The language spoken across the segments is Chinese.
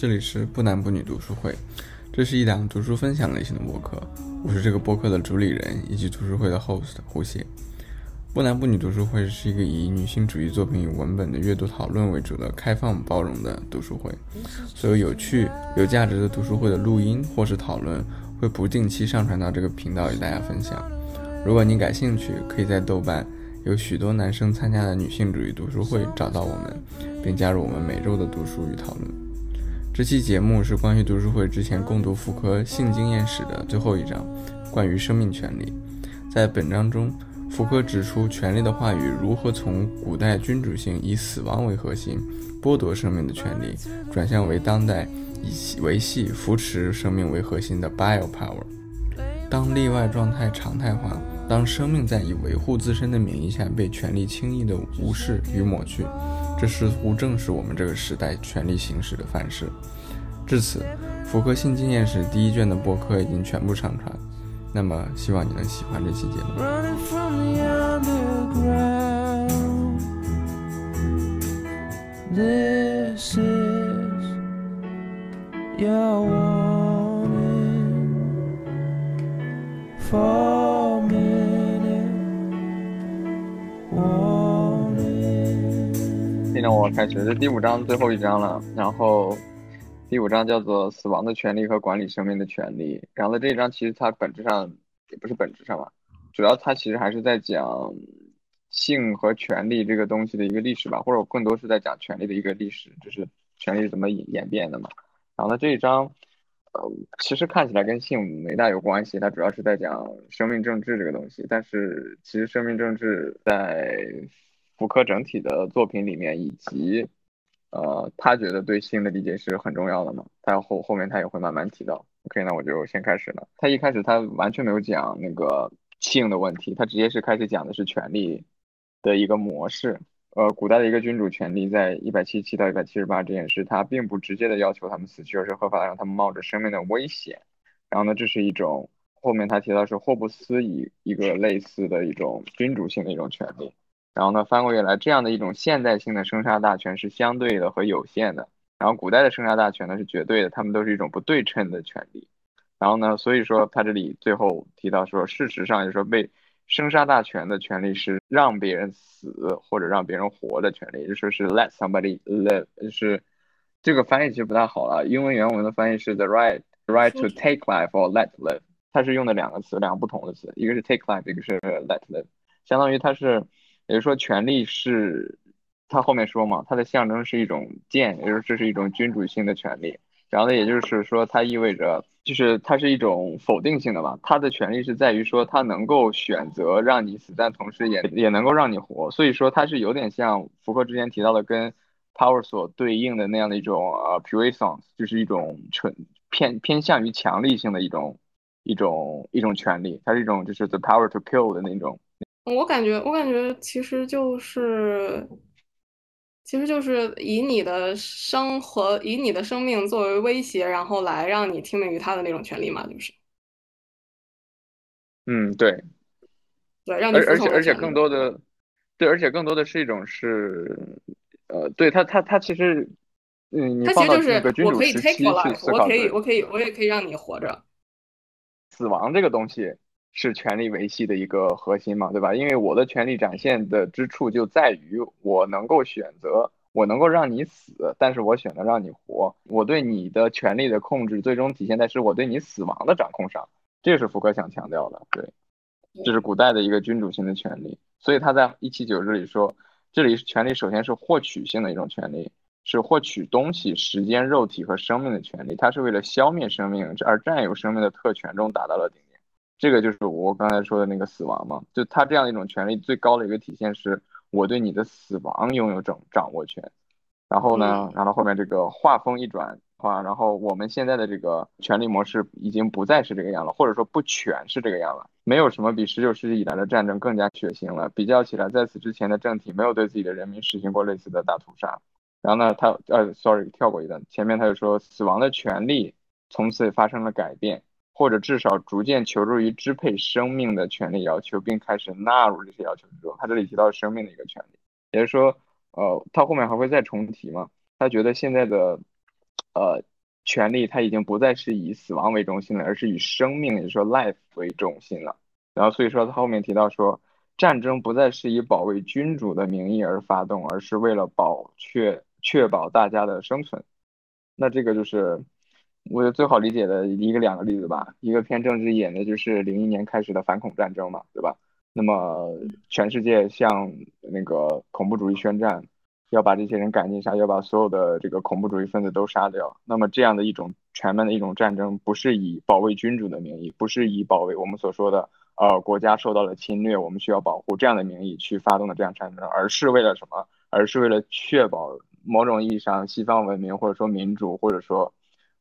这里是不男不女读书会，这是一档读书分享类型的播客，我是这个播客的主理人以及读书会的 host 胡谢。不男不女读书会是一个以女性主义作品与文本的阅读讨论为主的开放包容的读书会，所有有趣有价值的读书会的录音或是讨论会不定期上传到这个频道与大家分享。如果你感兴趣，可以在豆瓣有许多男生参加的女性主义读书会找到我们，并加入我们每周的读书与讨论。这期节目是关于读书会之前共读福柯性经验史的最后一章，关于生命权利。在本章中，福柯指出权力的话语如何从古代君主性以死亡为核心剥夺生命的权利，转向为当代以维系扶持生命为核心的 bio power。当例外状态常态化，当生命在以维护自身的名义下被权力轻易的无视与抹去，这似乎正是我们这个时代权力行使的范式。至此，福柯性经验史第一卷的播客已经全部上传。那么，希望你能喜欢这期节目。Warning. 现在我开始，这第五章最后一章了。然后第五章叫做“死亡的权利和管理生命的权利”。然后呢，这一章其实它本质上也不是本质上吧，主要它其实还是在讲性和权利这个东西的一个历史吧，或者我更多是在讲权利的一个历史，就是权利是怎么演演变的嘛。然后呢，这一章呃，其实看起来跟性没大有关系，它主要是在讲生命政治这个东西。但是其实生命政治在福柯整体的作品里面，以及呃，他觉得对性的理解是很重要的嘛。他后后面他也会慢慢提到。OK，那我就先开始了。他一开始他完全没有讲那个性的问题，他直接是开始讲的是权利的一个模式。呃，古代的一个君主权利在一百七十七到一百七十八这件事，他并不直接的要求他们死去，而是合法让他们冒着生命的危险。然后呢，这是一种后面他提到是霍布斯以一个类似的一种君主性的一种权利。然后呢，翻过来来这样的一种现代性的生杀大权是相对的和有限的，然后古代的生杀大权呢是绝对的，他们都是一种不对称的权利。然后呢，所以说他这里最后提到说，事实上就是说被生杀大权的权利是让别人死或者让别人活的权利，也就说是 let somebody live，就是这个翻译其实不太好了。英文原文的翻译是 the right right to take life or let live，它是用的两个词，两个不同的词，一个是 take life，一个是 let live，相当于它是。也就是说，权力是，他后面说嘛，它的象征是一种剑，也就是这是一种君主性的权利。然后呢，也就是说，它意味着，就是它是一种否定性的嘛，它的权利是在于说，它能够选择让你死，但同时也也能够让你活。所以说，它是有点像福柯之前提到的跟 power 所对应的那样的一种呃 puissance，就是一种纯偏偏向于强力性的一种一种一种权利，它是一种就是 the power to kill 的那种。我感觉，我感觉其实就是，其实就是以你的生活，以你的生命作为威胁，然后来让你听命于他的那种权利嘛，就是，嗯，对，对，让你而而且而且更多的，对，而且更多的是一种是，呃，对他他他其实，嗯，你放到它其实就是我可以时 take 期 your 去 life，我可以，我可以，我也可以让你活着。死亡这个东西是权力维系的一个核心嘛，对吧？因为我的权力展现的之处就在于我能够选择，我能够让你死，但是我选择让你活。我对你的权力的控制，最终体现在是我对你死亡的掌控上。这是福柯想强调的，对，这是古代的一个君主性的权利。所以他在一七九这里说，这里权利首先是获取性的一种权利，是获取东西、时间、肉体和生命的权利。它是为了消灭生命而占有生命的特权中达到了顶点。这个就是我刚才说的那个死亡嘛，就他这样的一种权利最高的一个体现是我对你的死亡拥有掌掌握权。然后呢，然后后面这个画风一转话，然后我们现在的这个权力模式已经不再是这个样了，或者说不全是这个样了。没有什么比十九世纪以来的战争更加血腥了。比较起来，在此之前的政体没有对自己的人民实行过类似的大屠杀。然后呢，他呃，sorry，跳过一段，前面他就说死亡的权利从此发生了改变，或者至少逐渐求助于支配生命的权利要求，并开始纳入这些要求之中。他这里提到生命的一个权利，也就是说，呃，他后面还会再重提嘛？他觉得现在的，呃，权利它已经不再是以死亡为中心了，而是以生命，也就是说 life 为中心了。然后所以说他后面提到说，战争不再是以保卫君主的名义而发动，而是为了保确确保大家的生存。那这个就是我觉得最好理解的一个两个例子吧，一个偏政治一点的就是零一年开始的反恐战争嘛，对吧？那么全世界向那个恐怖主义宣战，要把这些人赶尽杀，要把所有的这个恐怖主义分子都杀掉。那么这样的一种全面的一种战争，不是以保卫君主的名义，不是以保卫我们所说的呃国家受到了侵略，我们需要保护这样的名义去发动的这样战争，而是为了什么？而是为了确保某种意义上西方文明或者说民主或者说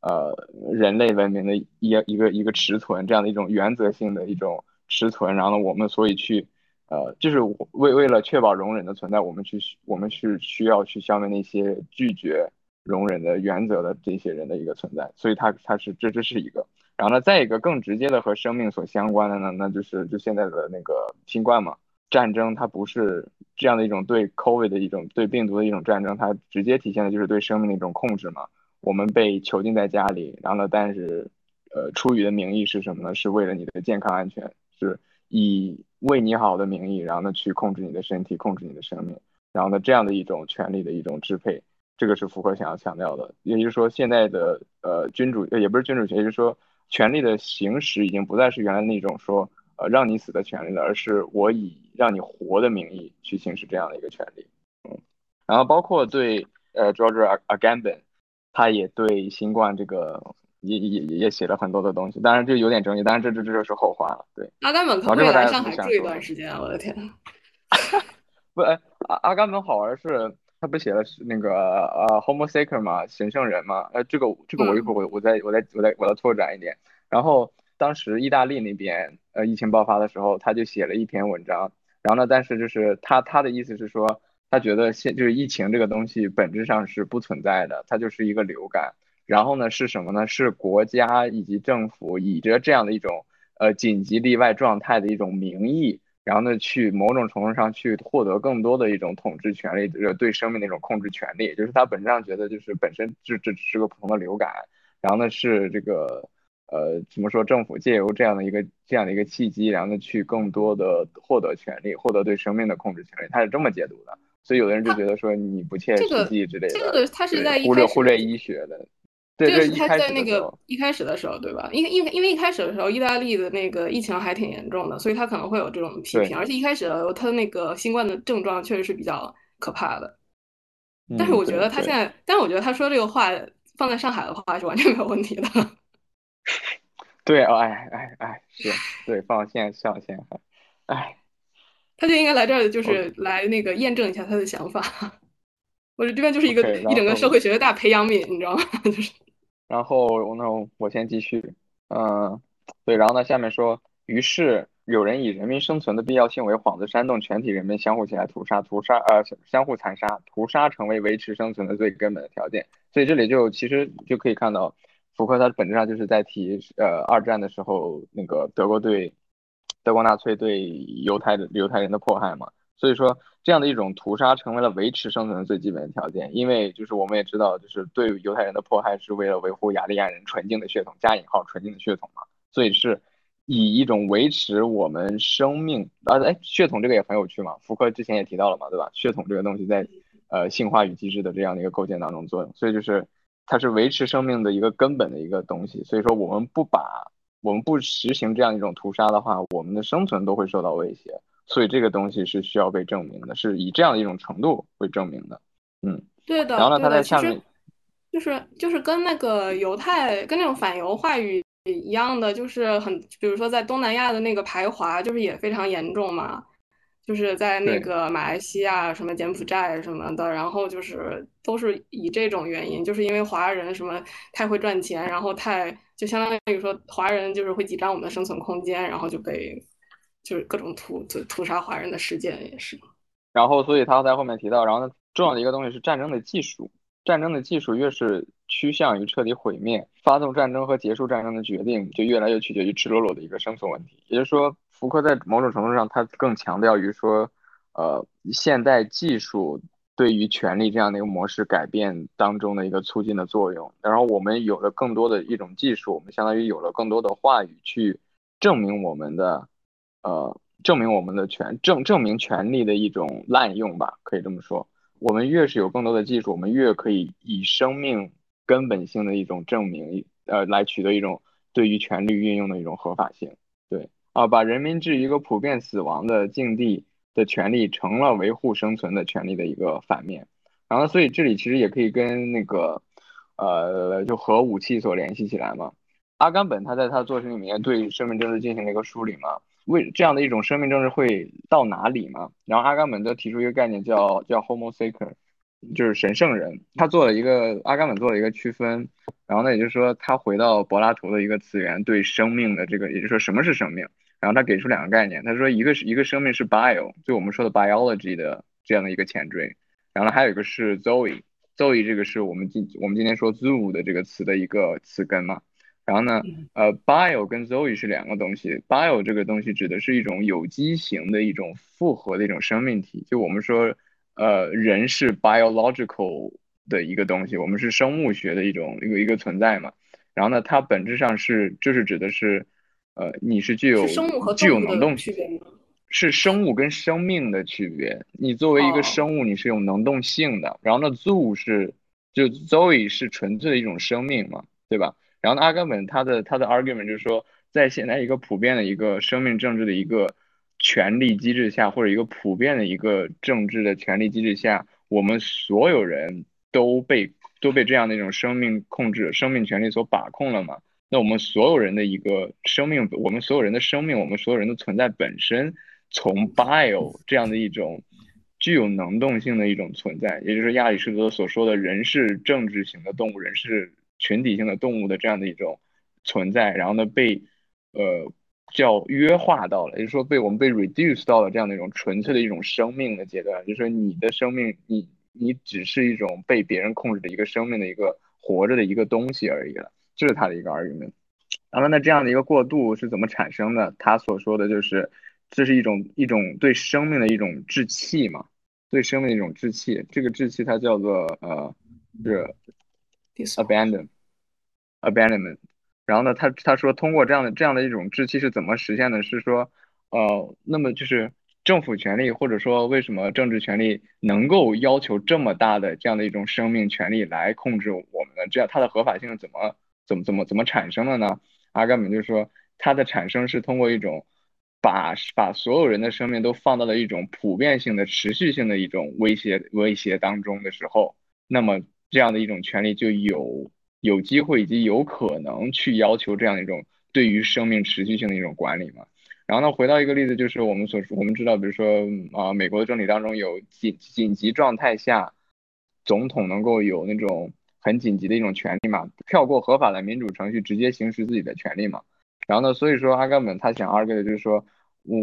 呃人类文明的一一个一个持存这样的一种原则性的一种持存，然后呢，我们所以去呃就是为为了确保容忍的存在，我们去我们是需要去消灭那些拒绝容忍的原则的这些人的一个存在，所以它它是这这是一个，然后呢，再一个更直接的和生命所相关的呢，那就是就现在的那个新冠嘛。战争它不是这样的一种对 COVID 的一种对病毒的一种战争，它直接体现的就是对生命的一种控制嘛。我们被囚禁在家里，然后呢，但是呃，出于的名义是什么呢？是为了你的健康安全，是以为你好的名义，然后呢去控制你的身体，控制你的生命，然后呢这样的一种权利的一种支配，这个是符合想要强调的。也就是说，现在的呃君主呃也不是君主权，也就是说权力的行使已经不再是原来那种说。呃，让你死的权利了，而是我以让你活的名义去行使这样的一个权利。嗯，然后包括对呃 George Agamben，他也对新冠这个也也也也写了很多的东西，当然这有点争议，当然这这这就是后话了。对，阿甘本可不可以来上海住一段时间啊？我的天！不，哎，阿阿甘本好玩是，他不写了那个呃 Homoseeker 嘛，神圣人嘛，呃，这个这个我一会儿我我再我再我再我再拓展一点，然后。当时意大利那边呃疫情爆发的时候，他就写了一篇文章，然后呢，但是就是他他的意思是说，他觉得现就是疫情这个东西本质上是不存在的，它就是一个流感。然后呢是什么呢？是国家以及政府以着这样的一种呃紧急例外状态的一种名义，然后呢去某种程度上去获得更多的一种统治权利，呃对生命的一种控制权利，就是他本质上觉得就是本身这这只是个普通的流感，然后呢是这个。呃，怎么说？政府借由这样的一个这样的一个契机，然后呢，去更多的获得权利，获得对生命的控制权利，他是这么解读的。所以有的人就觉得说你不切实际之类的，这个他是在忽略忽略医学的。对，这是他在那个一开始的时候，对吧？因因因为一开始的时候，意大利的那个疫情还挺严重的，所以他可能会有这种批评。而且一开始他的那个新冠的症状确实是比较可怕的。但是我觉得他现在，但是我觉得他说这个话放在上海的话是完全没有问题的。对哦，哎哎哎，是对放线上线，哎，他就应该来这儿，就是来那个验证一下他的想法。我这边就是一个一整个社会学的大培养皿，你知道吗？就是。然后那我先继续，嗯，对，然后呢，下面说，于是有人以人民生存的必要性为幌子，煽动全体人民相互起来屠杀，屠杀呃相互残杀，屠杀成为维持生存的最根本的条件。所以这里就其实就可以看到。福柯他本质上就是在提，呃，二战的时候那个德国对德国纳粹对犹太的犹太人的迫害嘛，所以说这样的一种屠杀成为了维持生存的最基本的条件，因为就是我们也知道，就是对犹太人的迫害是为了维护雅利安人纯净的血统加引号纯净的血统嘛，所以是以一种维持我们生命啊，哎，血统这个也很有趣嘛，福柯之前也提到了嘛，对吧？血统这个东西在呃性化与机制的这样的一个构建当中作用，所以就是。它是维持生命的一个根本的一个东西，所以说我们不把我们不实行这样一种屠杀的话，我们的生存都会受到威胁，所以这个东西是需要被证明的，是以这样的一种程度会证明的，嗯，对的。然后呢，他在下面就是就是跟那个犹太跟那种反犹话语一样的，就是很比如说在东南亚的那个排华，就是也非常严重嘛。就是在那个马来西亚、什么柬埔寨什么的，然后就是都是以这种原因，就是因为华人什么太会赚钱，然后太就相当于说华人就是会挤占我们的生存空间，然后就被就是各种屠屠屠杀华人的事件也是。然后，所以他在后面提到，然后呢，重要的一个东西是战争的技术，战争的技术越是趋向于彻底毁灭，发动战争和结束战争的决定就越来越取决于赤裸裸的一个生存问题，也就是说。福柯在某种程度上，他更强调于说，呃，现代技术对于权力这样的一个模式改变当中的一个促进的作用。然后我们有了更多的一种技术，我们相当于有了更多的话语去证明我们的呃证明我们的权证证明权力的一种滥用吧，可以这么说。我们越是有更多的技术，我们越可以以生命根本性的一种证明，呃，来取得一种对于权力运用的一种合法性。对啊，把人民置于一个普遍死亡的境地的权利，成了维护生存的权利的一个反面。然后，所以这里其实也可以跟那个呃，就核武器所联系起来嘛。阿甘本他在他的作品里面对生命政治进行了一个梳理嘛。为这样的一种生命政治会到哪里嘛？然后阿甘本则提出一个概念叫叫 Homo Sacer，就是神圣人。他做了一个阿甘本做了一个区分，然后呢，也就是说他回到柏拉图的一个次元对生命的这个，也就是说什么是生命？然后他给出两个概念，他说一个是一个生命是 bio，就我们说的 biology 的这样的一个前缀，然后还有一个是 zoe，zoe 这个是我们今我们今天说 zoo 的这个词的一个词根嘛。然后呢，呃，bio 跟 zoe 是两个东西。bio 这个东西指的是一种有机型的一种复合的一种生命体。就我们说，呃，人是 biological 的一个东西，我们是生物学的一种一个一个存在嘛。然后呢，它本质上是就是指的是，呃，你是具有具有能动区别吗？是生物跟生命的区别。你作为一个生物，你是有能动性的。然后呢，zoo 是就 zoe 是纯粹的一种生命嘛，对吧？然后，阿甘本他的他的 argument 就是说，在现在一个普遍的一个生命政治的一个权力机制下，或者一个普遍的一个政治的权力机制下，我们所有人都被都被这样的一种生命控制、生命权利所把控了嘛？那我们所有人的一个生命，我们所有人的生命，我们所有人的存在本身，从 bio 这样的一种具有能动性的一种存在，也就是亚里士多德所说的人是政治型的动物，人是。群体性的动物的这样的一种存在，然后呢被呃叫约化到了，也就是说被我们被 reduce 到了这样的一种纯粹的一种生命的阶段，就是说你的生命，你你只是一种被别人控制的一个生命的一个活着的一个东西而已了，这是他的一个 argument。然后那这样的一个过渡是怎么产生的？他所说的就是这是一种一种对生命的一种志气嘛，对生命的一种志气，这个志气它叫做呃是。Abandon abandonment，然后呢，他他说通过这样的这样的一种志气是怎么实现的？是说，呃，那么就是政府权利或者说为什么政治权利能够要求这么大的这样的一种生命权利来控制我们的？这样它的合法性是怎么怎么怎么怎么产生的呢？阿甘本就说，它的产生是通过一种把把所有人的生命都放到了一种普遍性的持续性的一种威胁威胁当中的时候，那么。这样的一种权利就有有机会以及有可能去要求这样一种对于生命持续性的一种管理嘛。然后呢，回到一个例子，就是我们所我们知道，比如说啊，美国的政体当中有紧紧急状态下，总统能够有那种很紧急的一种权利嘛，跳过合法的民主程序，直接行使自己的权利嘛。然后呢，所以说阿甘本他想 argue 的就是说，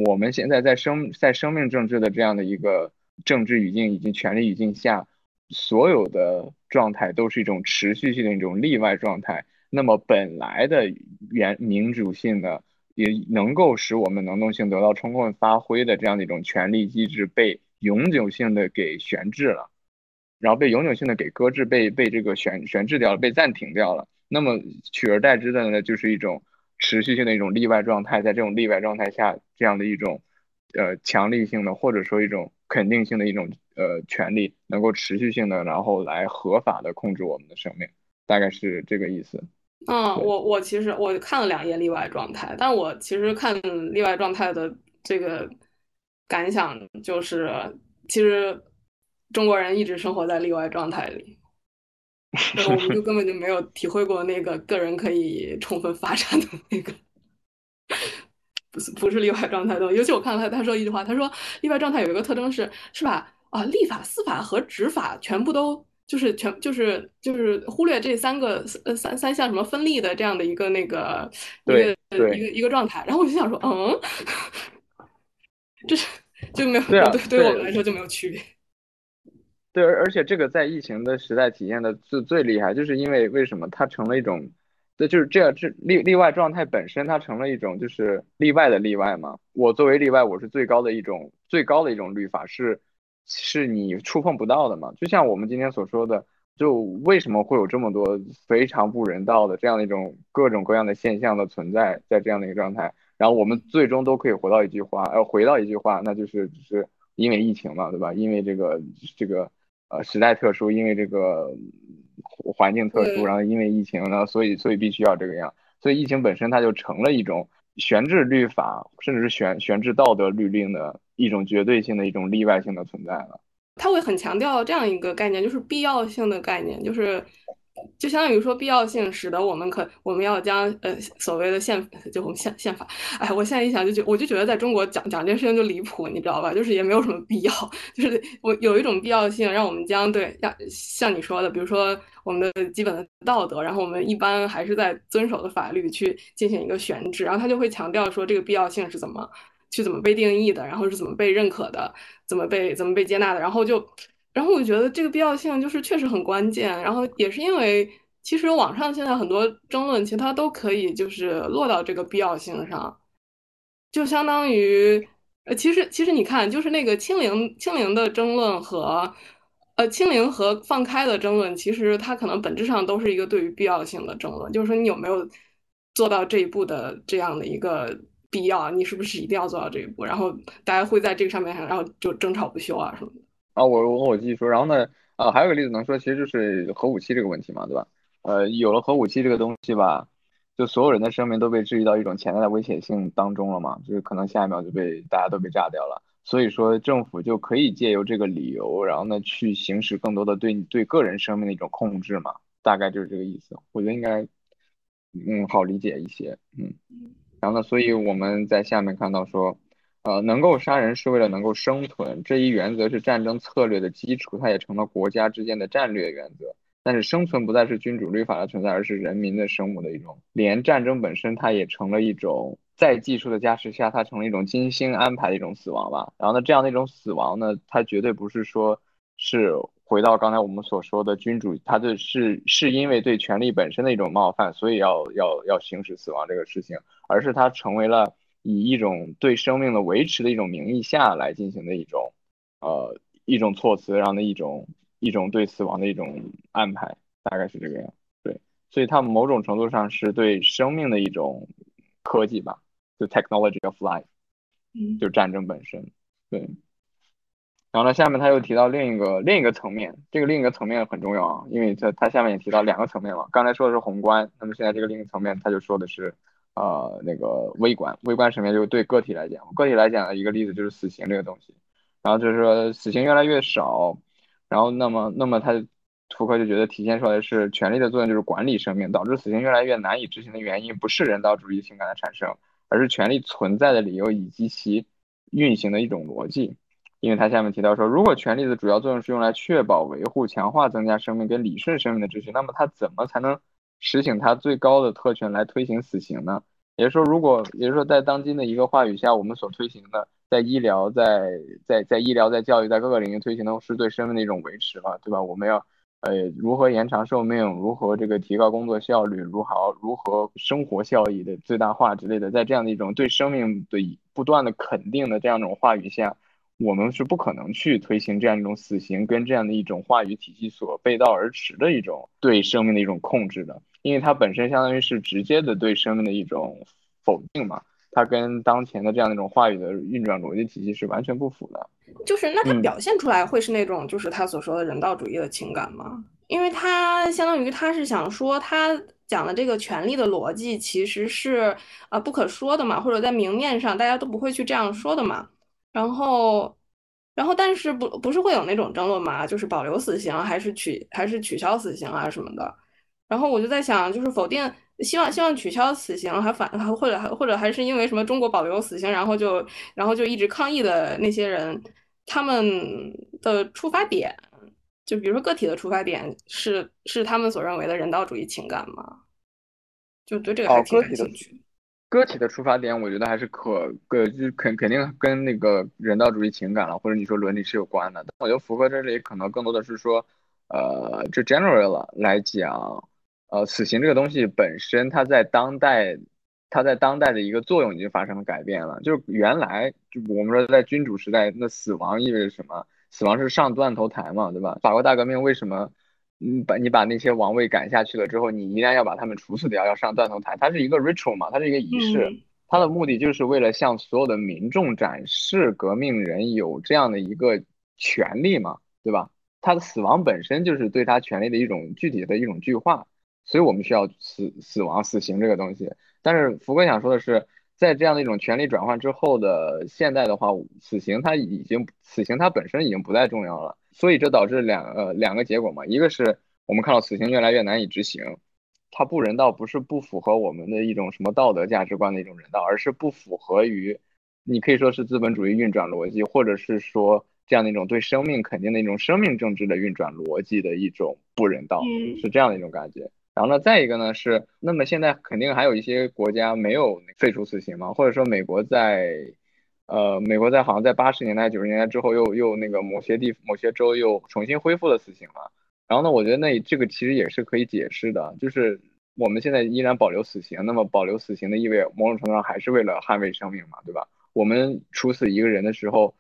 我们现在在生在生命政治的这样的一个政治语境以及权力语境下。所有的状态都是一种持续性的一种例外状态，那么本来的原民主性的也能够使我们能动性得到充分发挥的这样的一种权力机制被永久性的给悬置了，然后被永久性的给搁置，被被这个悬悬置掉了，被暂停掉了。那么取而代之的呢，就是一种持续性的一种例外状态，在这种例外状态下，这样的一种呃强力性的或者说一种肯定性的一种。呃，权利能够持续性的，然后来合法的控制我们的生命，大概是这个意思。嗯，我我其实我看了两页例外状态，但我其实看例外状态的这个感想就是，其实中国人一直生活在例外状态里，我们就根本就没有体会过那个个人可以充分发展的那个，不是不是例外状态的。尤其我看到他他说一句话，他说例外状态有一个特征是，是吧？啊，立法、司法和执法全部都就是全就是就是忽略这三个呃三三项什么分立的这样的一个那个一个一个一个状态，然后我就想说，嗯，这是就没有对对我们来说就没有区别。对，而而且这个在疫情的时代体现的最最厉害，就是因为为什么它成了一种，这就是这样这例例外状态本身它成了一种就是例外的例外嘛。我作为例外，我是最高的一种最高的一种律法是。是你触碰不到的嘛。就像我们今天所说的，就为什么会有这么多非常不人道的这样的一种各种各样的现象的存在，在这样的一个状态，然后我们最终都可以回到一句话，呃，回到一句话，那就是只是因为疫情嘛，对吧？因为这个这个呃时代特殊，因为这个环境特殊，然后因为疫情，然后所以所以必须要这个样，所以疫情本身它就成了一种悬置律法，甚至是悬悬置道德律令的一种绝对性的一种例外性的存在了。他会很强调这样一个概念，就是必要性的概念，就是就相当于说必要性使得我们可我们要将呃所谓的宪就我们宪宪法，哎，我现在一想就觉我就觉得在中国讲讲这件事情就离谱，你知道吧？就是也没有什么必要，就是我有一种必要性，让我们将对像像你说的，比如说我们的基本的道德，然后我们一般还是在遵守的法律去进行一个选址，然后他就会强调说这个必要性是怎么。去怎么被定义的，然后是怎么被认可的，怎么被怎么被接纳的，然后就，然后我觉得这个必要性就是确实很关键，然后也是因为其实网上现在很多争论，其实它都可以就是落到这个必要性上，就相当于，呃，其实其实你看，就是那个清零清零的争论和，呃，清零和放开的争论，其实它可能本质上都是一个对于必要性的争论，就是说你有没有做到这一步的这样的一个。必要，你是不是一定要做到这一步？然后大家会在这个上面，然后就争吵不休啊什么的。啊，我我我继续说，然后呢，呃，还有个例子能说，其实就是核武器这个问题嘛，对吧？呃，有了核武器这个东西吧，就所有人的生命都被置于到一种潜在的危险性当中了嘛，就是可能下一秒就被大家都被炸掉了。所以说，政府就可以借由这个理由，然后呢，去行使更多的对对个人生命的一种控制嘛，大概就是这个意思。我觉得应该，嗯，好理解一些，嗯。然后呢，所以我们在下面看到说，呃，能够杀人是为了能够生存，这一原则是战争策略的基础，它也成了国家之间的战略原则。但是生存不再是君主律法的存在，而是人民的生物的一种。连战争本身，它也成了一种在技术的加持下，它成了一种精心安排的一种死亡吧。然后呢，这样的一种死亡呢，它绝对不是说是回到刚才我们所说的君主，他的是是因为对权力本身的一种冒犯，所以要要要行使死亡这个事情。而是他成为了以一种对生命的维持的一种名义下来进行的一种，呃，一种措辞，上的一种一种对死亡的一种安排，大概是这个样。对，所以它某种程度上是对生命的一种科技吧，就 technology of life，嗯，就战争本身。对。然后呢，下面他又提到另一个另一个层面，这个另一个层面很重要啊，因为他他下面也提到两个层面了。刚才说的是宏观，那么现在这个另一个层面，他就说的是。呃，那个微观，微观层面就是对个体来讲，个体来讲的一个例子就是死刑这个东西，然后就是说死刑越来越少，然后那么那么他图克就觉得体现出来的是权力的作用就是管理生命，导致死刑越来越难以执行的原因不是人道主义情感的产生，而是权力存在的理由以及其运行的一种逻辑，因为他下面提到说，如果权力的主要作用是用来确保、维护、强化、增加生命跟理顺生命的秩序，那么它怎么才能？实行它最高的特权来推行死刑呢？也就是说，如果也就是说，在当今的一个话语下，我们所推行的，在医疗、在在在医疗、在教育、在各个领域推行的是对生命的一种维持嘛，对吧？我们要呃如何延长寿命，如何这个提高工作效率，如何如何生活效益的最大化之类的，在这样的一种对生命的不断的肯定的这样一种话语下。我们是不可能去推行这样一种死刑跟这样的一种话语体系所背道而驰的一种对生命的一种控制的，因为它本身相当于是直接的对生命的一种否定嘛，它跟当前的这样的一种话语的运转逻辑体系是完全不符的。就是那它表现出来会是那种就是他所说的人道主义的情感吗？因为他相当于他是想说他讲的这个权利的逻辑其实是呃不可说的嘛，或者在明面上大家都不会去这样说的嘛。然后，然后，但是不不是会有那种争论嘛？就是保留死刑还是取还是取消死刑啊什么的。然后我就在想，就是否定希望希望取消死刑，还反或者还或者还是因为什么中国保留死刑，然后就然后就一直抗议的那些人，他们的出发点，就比如说个体的出发点是是他们所认为的人道主义情感吗？就对这个还挺感兴趣。个体的出发点，我觉得还是可个就肯肯定跟那个人道主义情感了，或者你说伦理是有关的。但我觉得福柯这里可能更多的是说，呃，这 general 来讲，呃，死刑这个东西本身，它在当代，它在当代的一个作用已经发生了改变了。就是原来就我们说在君主时代，那死亡意味着什么？死亡是上断头台嘛，对吧？法国大革命为什么，嗯，把你把那些王位赶下去了之后，你依然要把他们处死掉，要上断头台？它是一个 ritual 嘛，它是一个仪式，嗯它的目的就是为了向所有的民众展示革命人有这样的一个权利嘛，对吧？他的死亡本身就是对他权利的一种具体的一种具化，所以我们需要死死亡死刑这个东西。但是福哥想说的是，在这样的一种权力转换之后的现代的话，死刑它已经死刑它本身已经不再重要了，所以这导致两呃两个结果嘛，一个是我们看到死刑越来越难以执行，它不人道不是不符合我们的一种什么道德价值观的一种人道，而是不符合于你可以说是资本主义运转逻辑，或者是说这样的一种对生命肯定的一种生命政治的运转逻辑的一种不人道，嗯是这样的一种感觉。然后呢，再一个呢是，那么现在肯定还有一些国家没有废除死刑嘛，或者说美国在，呃，美国在好像在八十年代、九十年代之后又又那个某些地某些州又重新恢复了死刑嘛。然后呢，我觉得那这个其实也是可以解释的，就是我们现在依然保留死刑，那么保留死刑的意味，某种程度上还是为了捍卫生命嘛，对吧？我们处死一个人的时候，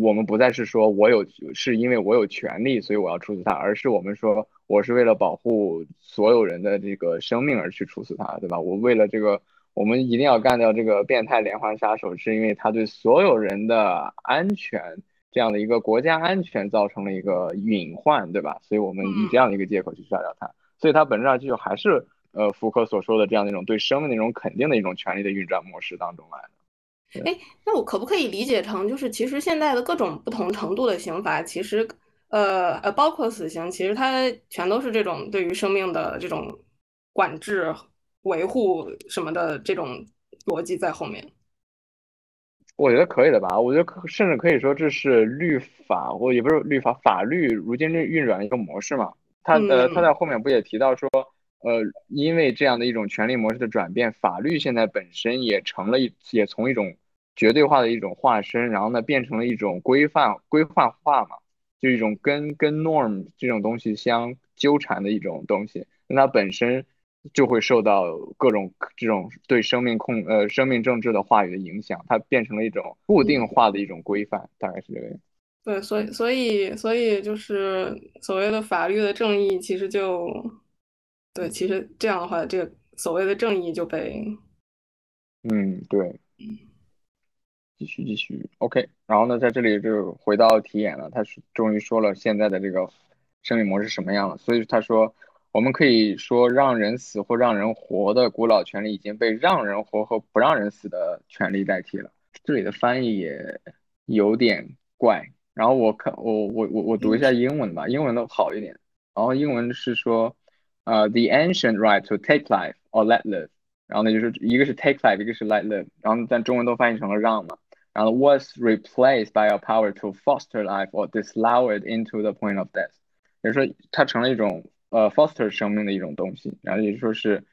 我们不再是说我有是因为我有权利，所以我要处死他，而是我们说我是为了保护所有人的这个生命而去处死他，对吧？我为了这个，我们一定要干掉这个变态连环杀手，是因为他对所有人的安全这样的一个国家安全造成了一个隐患，对吧？所以我们以这样的一个借口去杀掉他，所以它本质上就还是呃福柯所说的这样的一种对生命的一种肯定的一种权利的运转模式当中来的。哎那我可不可以理解成，就是其实现在的各种不同程度的刑罚，其实呃呃，包括死刑，其实它全都是这种对于生命的这种管制、维护什么的这种逻辑在后面。我觉得可以的吧，我觉得可甚至可以说这是律法，或也不是律法，法律如今运运转的一个模式嘛。他呃，嗯他在后面不也提到说，呃，因为这样的一种权力模式的转变，法律现在本身也成了一，也从一种绝对化的一种化身，然后呢变成了一种规范规范化嘛，就一种跟跟 norm 这种东西相纠缠的一种东西，那它本身就会受到各种这种对生命控呃生命政治的话语的影响，它变成了一种固定化的一种规范，大概是这个样。对，所以所以所以就是所谓的法律的正义，其实就对，其实这样的话，这个所谓的正义就被嗯，对。继续继续，OK。然后呢，在这里就回到题眼了，他是终于说了现在的这个生命模式什么样了。所以他说，我们可以说让人死或让人活的古老权利已经被让人活和不让人死的权利代替了。这里的翻译也有点怪。然后我看我我我我读一下英文吧，英文的好一点。然后英文是说，呃，the ancient right to take life or let live。然后呢，就是一个是 take life，一个是 let live，然后但中文都翻译成了让嘛。然后 was replaced by a power to foster life or dislou it into the point of death，也就是说它成了一种呃 foster 生命的一种东西，然后也就说是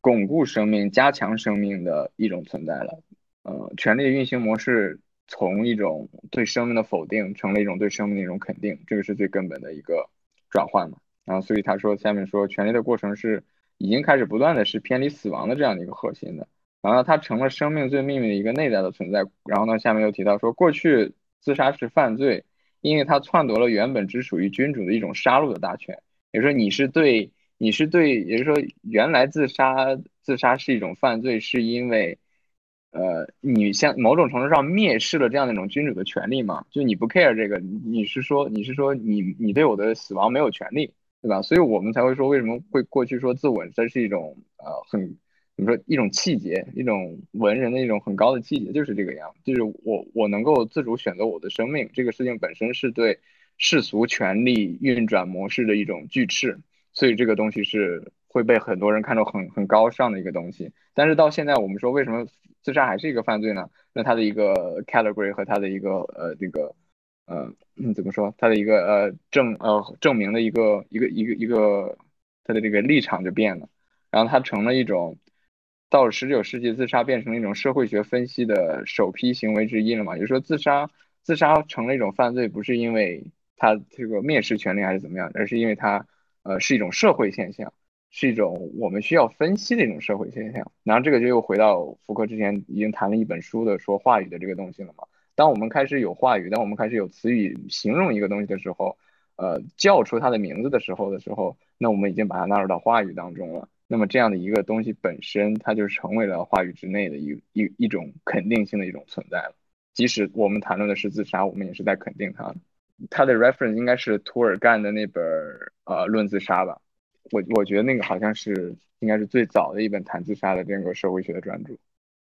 巩固生命、加强生命的一种存在了。呃，权力运行模式从一种对生命的否定，成了一种对生命的一种肯定，这个是最根本的一个转换嘛。然后所以他说下面说，权力的过程是已经开始不断的是偏离死亡的这样的一个核心的。然后它成了生命最秘密的一个内在的存在。然后呢，下面又提到说，过去自杀是犯罪，因为它篡夺了原本只属于君主的一种杀戮的大权。也就是说，你是对，你是对，也就是说，原来自杀自杀是一种犯罪，是因为，呃，你像某种程度上蔑视了这样的一种君主的权利嘛？就你不 care 这个，你是说你是说你你对我的死亡没有权利，对吧？所以我们才会说，为什么会过去说自刎，这是一种呃很。怎么说？一种气节，一种文人的一种很高的气节，就是这个样，就是我我能够自主选择我的生命，这个事情本身是对世俗权力运转模式的一种拒斥，所以这个东西是会被很多人看作很很高尚的一个东西。但是到现在，我们说为什么自杀还是一个犯罪呢？那它的一个 category 和它的一个呃这个呃嗯怎么说？它的一个呃证呃证明的一个一个一个一个它的这个立场就变了，然后它成了一种。到十九世纪，自杀变成了一种社会学分析的首批行为之一了嘛？也就是说，自杀自杀成了一种犯罪，不是因为他这个蔑视权利还是怎么样，而是因为它呃是一种社会现象，是一种我们需要分析的一种社会现象。然后这个就又回到福柯之前已经谈了一本书的说话语的这个东西了嘛？当我们开始有话语，当我们开始有词语形容一个东西的时候，呃，叫出它的名字的时候的时候，那我们已经把它纳入到话语当中了。那么这样的一个东西本身，它就成为了话语之内的一一一种肯定性的一种存在了。即使我们谈论的是自杀，我们也是在肯定它的。它的 reference 应该是涂尔干的那本呃《论自杀》吧？我我觉得那个好像是应该是最早的一本谈自杀的这个社会学的专著。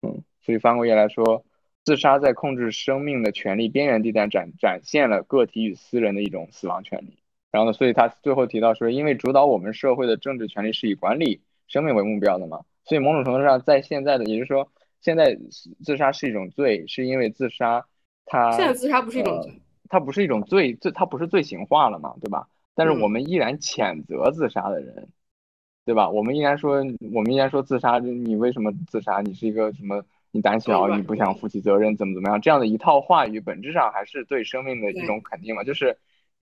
嗯，所以翻过页来说，自杀在控制生命的权利边缘地带展展现了个体与私人的一种死亡权利。然后呢，所以他最后提到说，因为主导我们社会的政治权利是以管理生命为目标的嘛，所以某种程度上，在现在的，也就是说，现在自杀是一种罪，是因为自杀它现在自杀不是一种呃罪，它不是一种罪，罪它不是罪行化了嘛，对吧？但是我嗯们依然谴责自杀的人，对吧？我们依然说，我们依然说自杀，你为什么自杀？你是一个什么？你胆小，你不想负起责任，怎么怎么样？这样的一套话语，本质上还是对生命的一种肯定嘛，就是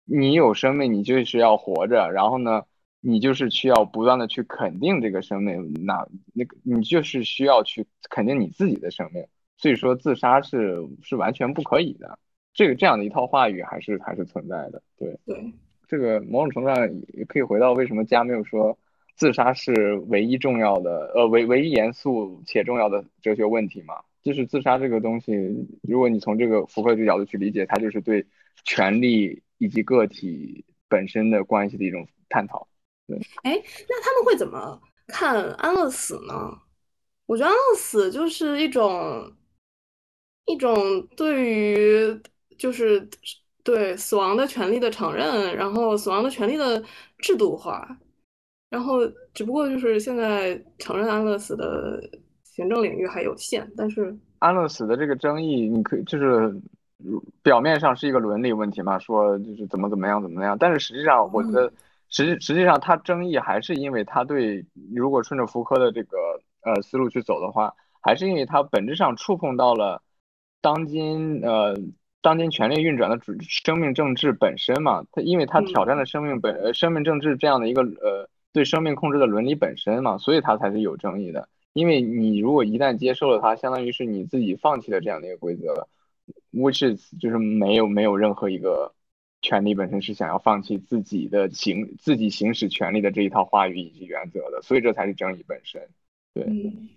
你有生命，你就是要活着，然后呢，你就是需要不断的去肯定这个生命，那那个你就是需要去肯定你自己的生命，所以说自杀是是完全不可以的。这个这样的一套话语还是还是存在的，对。对，这个某种程度上也可以回到为什么加没有说自杀是唯一重要的，呃，唯唯一严肃且重要的哲学问题嘛？就是自杀这个东西，如果你从这个福柯这个角度去理解，它就是对权利以及个体本身的关系的一种探讨。对哎，那他们会怎么看安乐死呢？我觉得安乐死就是一种一种对于就是对死亡的权利的承认，然后死亡的权利的制度化，然后只不过就是现在承认安乐死的行政领域还有限，但是安乐死的这个争议，你可以就是嗯表面上是一个伦理问题嘛，说就是怎么怎么样怎么样，但是实际上我觉得实际实际上它争议还是因为它对如果顺着福柯的这个呃思路去走的话，还是因为它本质上触碰到了当今呃当今权力运转的主生命政治本身嘛，它因为它挑战了生命本呃生命政治这样的一个呃对生命控制的伦理本身嘛，所以它才是有争议的。因为你如果一旦接受了它，相当于是你自己放弃了这样的一个规则了，which is 就是没有没有任何一个权利本身是想要放弃自己的行自己行使权利的这一套话语以及原则的，所以这才是争议本身。对，嗯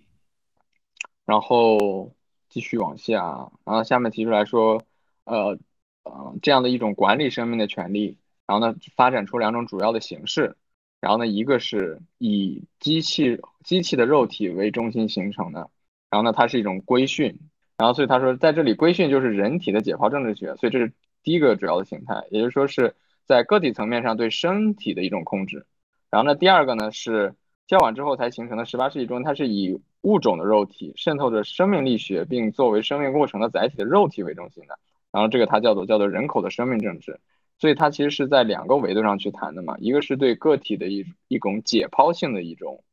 然后继续往下，然后下面提出来说，呃呃这样的一种管理生命的权利，然后呢发展出两种主要的形式。然后呢，一个是以机器机器的肉体为中心形成的，然后呢，它是一种规训，然后所以他说在这里规训就是人体的解剖政治学，所以这是第一个主要的形态，也就是说是在个体层面上对身体的一种控制。然后呢，第二个呢是较晚之后才形成的，十八世纪中它是以物种的肉体渗透着生命力学，并作为生命过程的载体的肉体为中心的，然后这个它叫做叫做人口的生命政治。所以它其实是在两个维度上去谈的嘛，一个是对个体的一一种解剖性的一种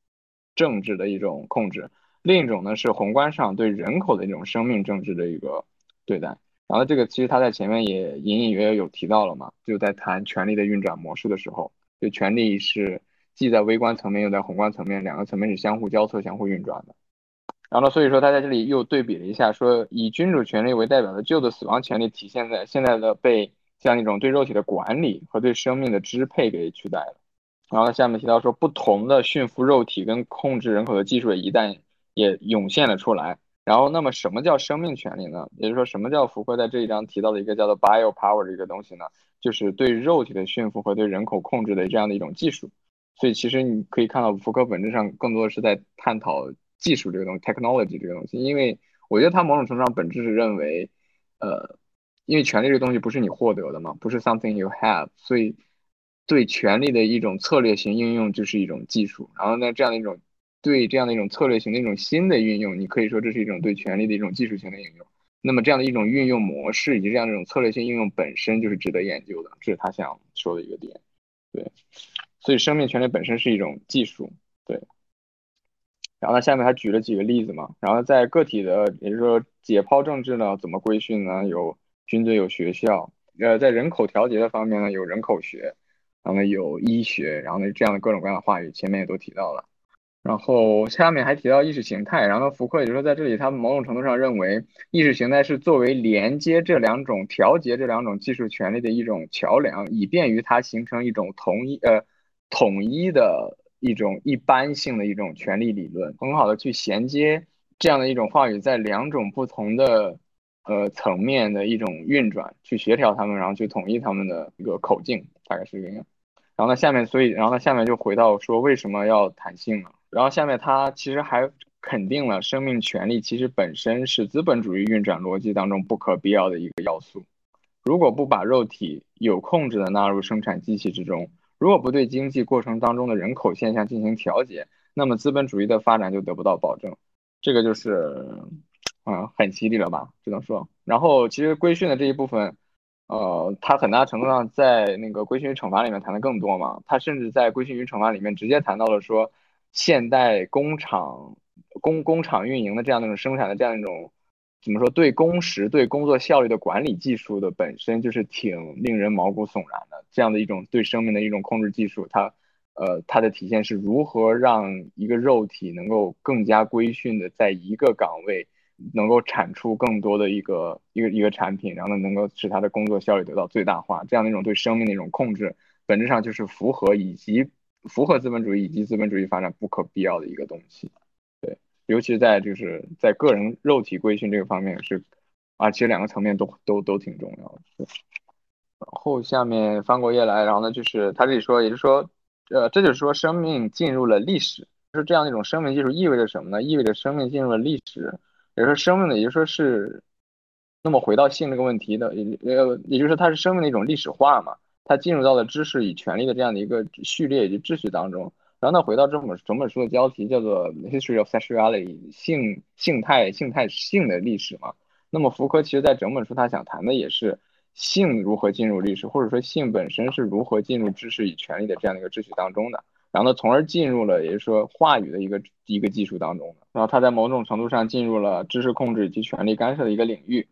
政治的一种控制，另一种呢是宏观上对人口的一种生命政治的一个对待。然后这个其实他在前面也隐隐约约有提到了嘛，就在谈权力的运转模式的时候，就权力是既在微观层面又在宏观层面，两个层面是相互交错、相互运转的。然后呢，所以说他在这里又对比了一下，说以君主权力为代表的旧的死亡权利体现在现在的被这样一种对肉体的管理和对生命的支配给取代了。然后下面提到说，不同的驯服肉体跟控制人口的技术也一旦也涌现了出来。然后，那么什么叫生命权利呢？也就是说，什么叫福柯在这一章提到的一个叫做 bio power 的一个东西呢？就是对肉体的驯服和对人口控制的这样的一种技术。所以，其实你可以看到，福柯本质上更多的是在探讨技术这个东西，technology 这个东西。因为我觉得它某种程度上本质是认为，呃，因为权力这个东西不是你获得的嘛，不是 something you have，所以对权力的一种策略性应用就是一种技术。然后呢，这样的一种对这样的一种策略型的一种新的运用，你可以说这是一种对权力的一种技术性的应用。那么这样的一种运用模式以及这样的一种策略性应用本身就是值得研究的，这是他想说的一个点。对，所以生命权利本身是一种技术。对。然后呢，下面还举了几个例子嘛。然后在个体的，也就是说解剖政治呢，怎么规训呢？有军队，有学校。呃，在人口调节的方面呢，有人口学，然后呢有医学，然后呢这样的各种各样的话语，前面也都提到了。然后下面还提到意识形态，然后福柯也就是说在这里，他某种程度上认为意识形态是作为连接这两种、调节这两种技术权利的一种桥梁，以便于它形成一种统一呃统一的一种一般性的一种权利理论，很好的去衔接这样的一种话语在两种不同的呃层面的一种运转，去协调他们，然后去统一他们的一个口径，大概是这个样。然后呢，下面所以，然后呢，下面就回到说为什么要弹性呢？然后下面他其实还肯定了生命权利其实本身是资本主义运转逻辑当中不可必要的一个要素。如果不把肉体有控制的纳入生产机器之中，如果不对经济过程当中的人口现象进行调节，那么资本主义的发展就得不到保证。这个就是，嗯，很犀利了吧？只能说。然后其实规训的这一部分。呃，他很大程度上在那个规训与惩罚里面谈的更多嘛，他甚至在规训与惩罚里面直接谈到了说，现代工厂工工厂运营的这样一种生产的这样一种，怎么说对工时对工作效率的管理技术的本身就是挺令人毛骨悚然的，这样的一种对生命的一种控制技术，它呃它的体现是如何让一个肉体能够更加规训的在一个岗位。能够产出更多的一个一个一个产品，然后呢，能够使他的工作效率得到最大化，这样的一种对生命的一种控制，本质上就是符合以及符合资本主义以及资本主义发展不可必要的一个东西。尤其在就是在个人肉体规训这个方面是，啊，其实两个层面都都都挺重要的。然后下面翻过页来，然后呢，就是他这里说，也就是说，呃，这就是说生命进入了历史，就是这样一种生命技术意味着什么呢？意味着生命进入了历史。也就是说，生命的，也就说是，那么回到性这个问题的，也呃，也就是说，它是生命的一种历史化嘛，它进入到了知识与权利的这样的一个序列以及秩序当中。然后呢，回到这本整本书的标题叫做 History of Sexuality，性性态性态性的历史嘛。那么福柯其实在整本书他想谈的也是性如何进入历史，或者说性本身是如何进入知识与权利的这样的一个秩序当中的。然后呢，从而进入了，也就是说话语的一个一个技术当中的然后它在某种程度上进入了知识控制以及权力干涉的一个领域。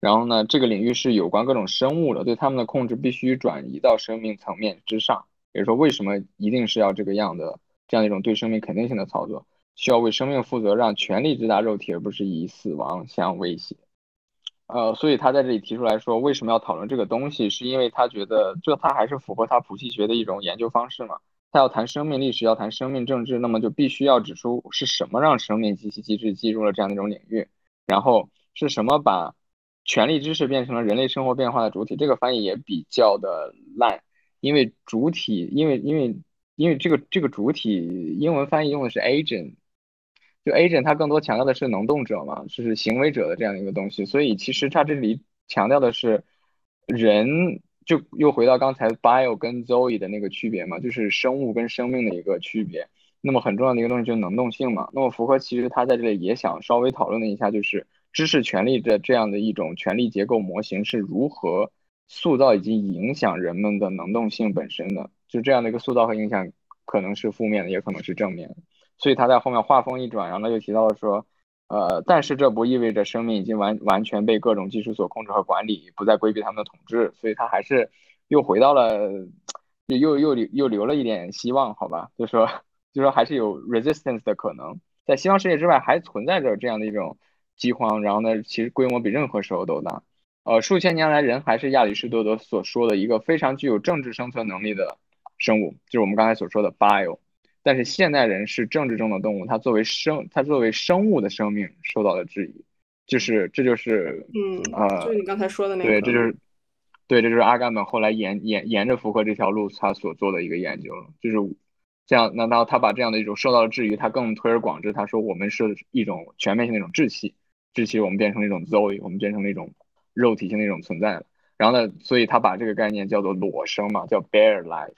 然后呢，这个领域是有关各种生物的，对他们的控制必须转移到生命层面之上。比如说，为什么一定是要这个样的这样一种对生命肯定性的操作？需要为生命负责，让权力直达肉体，而不是以死亡相威胁。呃，所以他在这里提出来说，为什么要讨论这个东西？是因为他觉得这他还是符合他谱系学的一种研究方式嘛？他要谈生命历史，要谈生命政治，那么就必须要指出是什么让生命及其机制进入了这样的一种领域，然后是什么把权力知识变成了人类生活变化的主体。这个翻译也比较的烂，因为主体，因为因为因为这个这个主体英文翻译用的是 agent，就 agent 它更多强调的是能动者嘛，就是行为者的这样一个东西，所以其实它这里强调的是人。就又回到刚才 bio 跟 zoe 的那个区别嘛，就是生物跟生命的一个区别。那么很重要的一个东西就是能动性嘛。那么福柯其实他在这里也想稍微讨论了一下，就是知识权利的这样的一种权力结构模型是如何塑造以及影响人们的能动性本身的。就这样的一个塑造和影响可能是负面的，也可能是正面的。所以他在后面话锋一转，然后他就提到了说。呃，但是这不意味着生命已经完完全被各种技术所控制和管理，不再规避他们的统治，所以他还是又回到了，又又留又留了一点希望，好吧？就说就说还是有 resistance 的可能，在西方世界之外还存在着这样的一种饥荒，然后呢，其实规模比任何时候都大。呃，数千年来人还是亚里士多德所说的一个非常具有政治生存能力的生物，就是我们刚才所说的 bio。但是现代人是政治中的动物，它作为生，它作为生物的生命受到了质疑，就是这就是嗯呃，就是你刚才说的那个，对，这就是对，这就是阿甘本后来沿沿沿着福柯这条路他所做的一个研究了，就是这样。难道他把这样的一种受到了质疑，他更推而广之，他说我们是一种全面性的一种志气，志气我们变成了一种 zoe，我们变成了一种肉体性的一种存在了。然后呢，所以他把这个概念叫做裸生嘛，叫 bare life。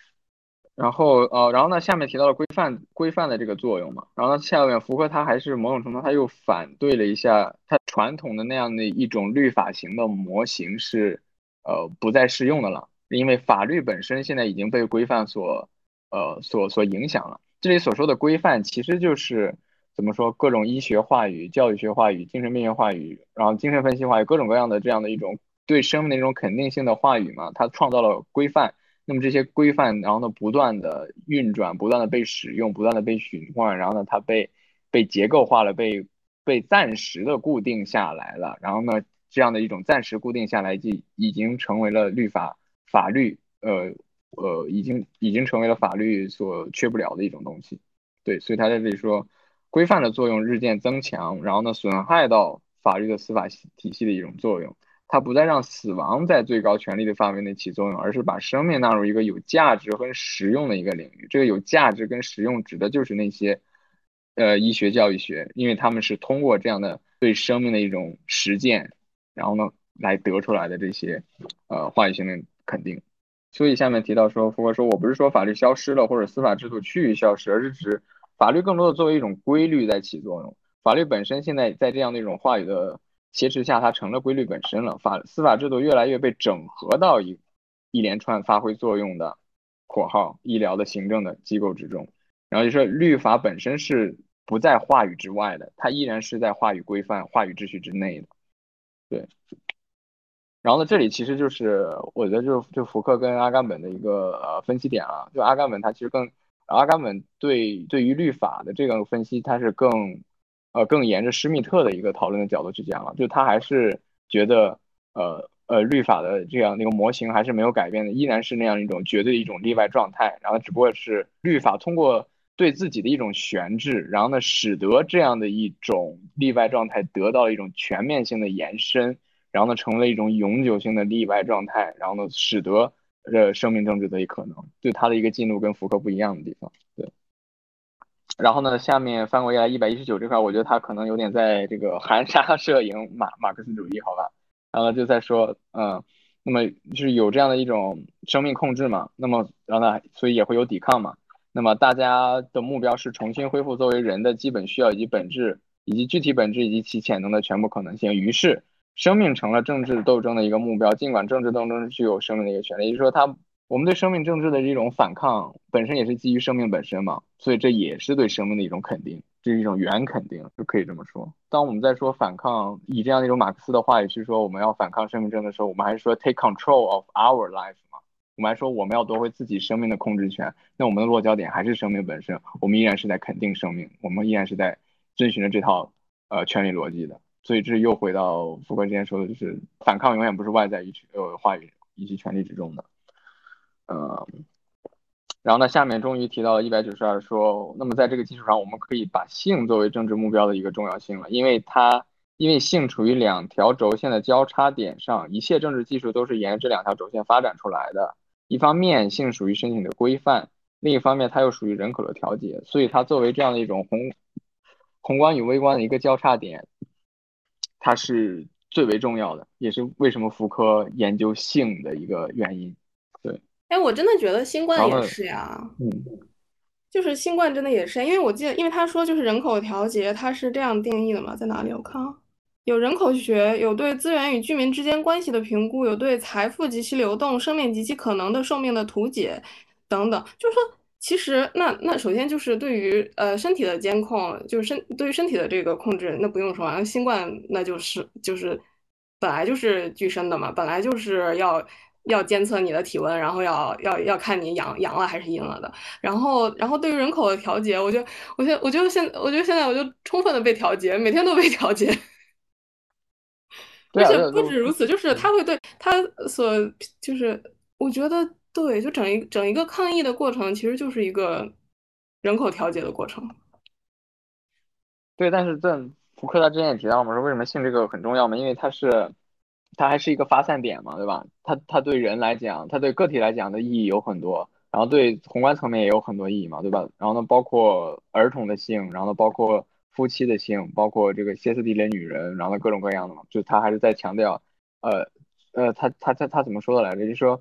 然后呃，然后呢，下面提到了规范规范的这个作用嘛。然后呢，下面福柯他还是某种程度他又反对了一下他传统的那样的一种律法型的模型是呃不再适用的了，因为法律本身现在已经被规范所呃所所影响了。这里所说的规范其实就是怎么说各种医学话语、教育学话语、精神病学话语，然后精神分析话语，各种各样的这样的一种对生命的一种肯定性的话语嘛，它创造了规范。那么这些规范，然后呢不断的运转，不断的被使用，不断的被循环，然后呢它被被结构化了，被被暂时的固定下来了，然后呢这样的一种暂时固定下来，就已经成为了律法法律，呃呃，已经已经成为了法律所缺不了的一种东西。对，所以他在这里说，规范的作用日渐增强，然后呢损害到法律的司法体系的一种作用。它不再让死亡在最高权力的范围内起作用，而是把生命纳入一个有价值和实用的一个领域。这个有价值跟实用指的就是那些，呃，医学、教育学，因为他们是通过这样的对生命的一种实践，然后呢来得出来的这些，呃，话语性的肯定。所以下面提到说，福格说，我不是说法律消失了或者司法制度趋于消失，而是指法律更多的作为一种规律在起作用。法律本身现在在这样的一种话语的。挟持下，它成了规律本身了。法司法制度越来越被整合到一一连串发挥作用的（括号医疗的、行政的机构之中）。然后就说，律法本身是不在话语之外的，它依然是在话语规范、话语秩序之内的。对。然后呢，这里其实就是我觉得就是就福克跟阿甘本的一个呃分析点啊。就阿甘本他其实更阿甘本对对于律法的这个分析，他是更。呃，更沿着施密特的一个讨论的角度去讲了，就他还是觉得，呃呃，律法的这样那个模型还是没有改变的，依然是那样一种绝对一种例外状态。然后只不过是律法通过对自己的一种悬置，然后呢，使得这样的一种例外状态得到了一种全面性的延伸，然后呢，成为了一种永久性的例外状态，然后呢，使得呃生命政治的一可能。对他的一个进度跟福克不一样的地方，对。然后呢，下面翻过来一百一十九这块，我觉得他可能有点在这个含沙射影马 马克思主义，好吧？然后就在说，嗯，那么就是有这样的一种生命控制嘛，那么然后呢，所以也会有抵抗嘛。那么大家的目标是重新恢复作为人的基本需要以及本质，以及具体本质以及其潜能的全部可能性。于是，生命成了政治斗争的一个目标，尽管政治斗争是具有生命的一个权利，也就是说他。我们对生命政治的这种反抗，本身也是基于生命本身嘛，所以这也是对生命的一种肯定，这是一种原肯定，就可以这么说。当我们在说反抗，以这样的一种马克思的话语去说我们要反抗生命政治的时候，我们还是说 take control of our life 嘛，我们还说我们要夺回自己生命的控制权。那我们的落脚点还是生命本身，我们依然是在肯定生命，我们依然是在遵循着这套呃权利逻辑的。所以这又回到福格之前说的，就是反抗永远不是外在于呃话语以及权力之中的。嗯，然后呢，下面终于提到了一百九十二，说，那么在这个基础上，我们可以把性作为政治目标的一个重要性了，因为它，因为性处于两条轴线的交叉点上，一切政治技术都是沿着这两条轴线发展出来的。一方面，性属于身体的规范；另一方面，它又属于人口的调节，所以它作为这样的一种宏宏观与微观的一个交叉点，它是最为重要的，也是为什么福柯研究性的一个原因。对哎，我真的觉得新冠也是呀，嗯，就是新冠真的也是，因为我记得，因为他说就是人口调节，它是这样定义的嘛，在哪里？我看啊，有人口学，有对资源与居民之间关系的评估，有对财富及其流动、生命及其可能的寿命的图解等等。就是说，其实那那首先就是对于呃身体的监控，就是身对于身体的这个控制，那不用说啊，新冠那就是就是本来就是具身的嘛，本来就是要。要监测你的体温，然后要要要看你阳阳了还是阴了的，然后然后对于人口的调节，我觉得我现我觉得现我觉得现在我就充分的被调节，每天都被调节，而且不止如此，就是他会对他所就是我觉得对，就整一整一个抗议的过程，其实就是一个人口调节的过程。对，但是这福克他之前也提到嘛，说为什么性这个很重要嘛，因为它是。它还是一个发散点嘛，对吧？它它对人来讲，它对个体来讲的意义有很多，然后对宏观层面也有很多意义嘛，对吧？然后呢，包括儿童的性，然后呢，包括夫妻的性，包括这个歇斯底里女人，然后各种各样的嘛，就他还是在强调，呃呃，他他他他怎么说的来着？就是说，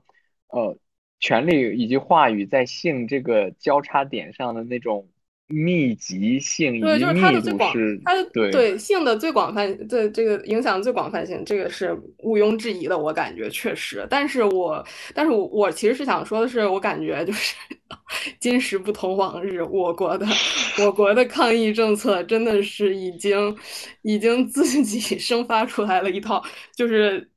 呃，权力以及话语在性这个交叉点上的那种。密集性，对，就是它的最广，它的对性的最广泛，对这个影响最广泛性，这个是毋庸置疑的，我感觉确实。但是我，但是我我其实是想说的是，我感觉就是 今时不同往日，我国的 我国的抗疫政策真的是已经已经自己 生发出来了一套，就是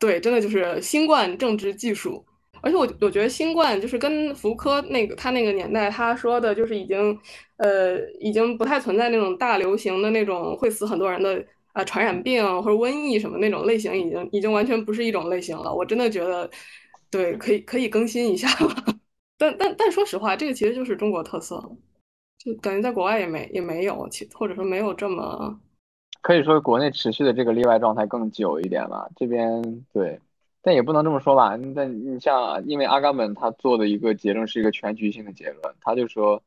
对，真的就是新冠政治技术。而且我我觉得新冠就是跟福柯那个他那个年代他说的，就是已经呃已经不太存在那种大流行的那种会死很多人的呃传染病或者瘟疫什么那种类型，已经已经完全不是一种类型了。我真的觉得，对，可以可以更新一下了。但但但说实话，这个其实就是中国特色，就感觉在国外也没也没有，其或者说没有这么可以说国内持续的这个例外状态更久一点吧。这边对，但也不能这么说吧。但你像，因为阿甘本他做的一个结论是一个全局性的结论，他就说，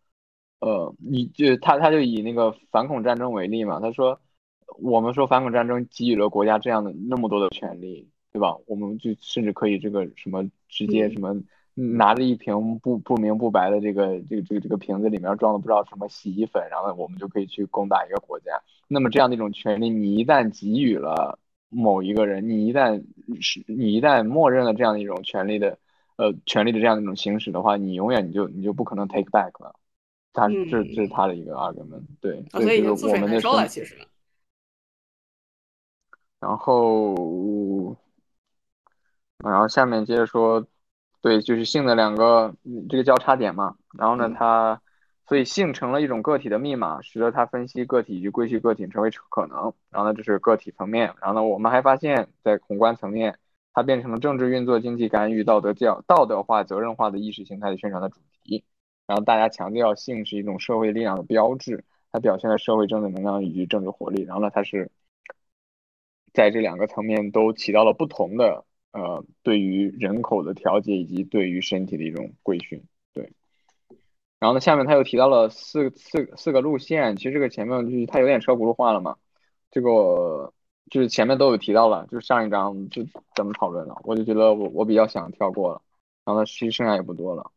呃，你就他他就以那个反恐战争为例嘛，他说，我们说反恐战争给予了国家这样的那么多的权利，对吧？我们就甚至可以这个什么直接嗯什么。拿着一瓶不不明不白的这个这个这个这个瓶子里面装的不知道什么洗衣粉，然后我们就可以去攻打一个国家。那么这样的一种权利，你一旦给予了某一个人，你一旦是你一旦默认了这样的一种权利的呃权利的这样的一种行使的话，你永远你就你就不可能 take back 了。他嗯这这是他的一个 argument，对，啊，所以就是我们的覆水难收了。其实，然后，然后下面接着说，对，就是性的两个嗯这个交叉点嘛。然后呢，嗯它所以性成了一种个体的密码，使得它分析个体以及归序个体成为可能。然后呢，这是个体层面。然后呢，我们还发现，在宏观层面，它变成了政治运作、经济干预、道德教、道德化、责任化的意识形态的宣传的主题。然后大家强调性是一种社会力量的标志，它表现了社会政治能量以及政治活力。然后呢，它是在这两个层面都起到了不同的呃对于人口的调节以及对于身体的一种规训。然后呢，下面他又提到了四四四个路线，其实这个前面就是他有点车轱辘话了嘛，这个就是前面都有提到了，就是上一章就怎么讨论了，我就觉得我我比较想跳过了，然后呢，其实剩下也不多了。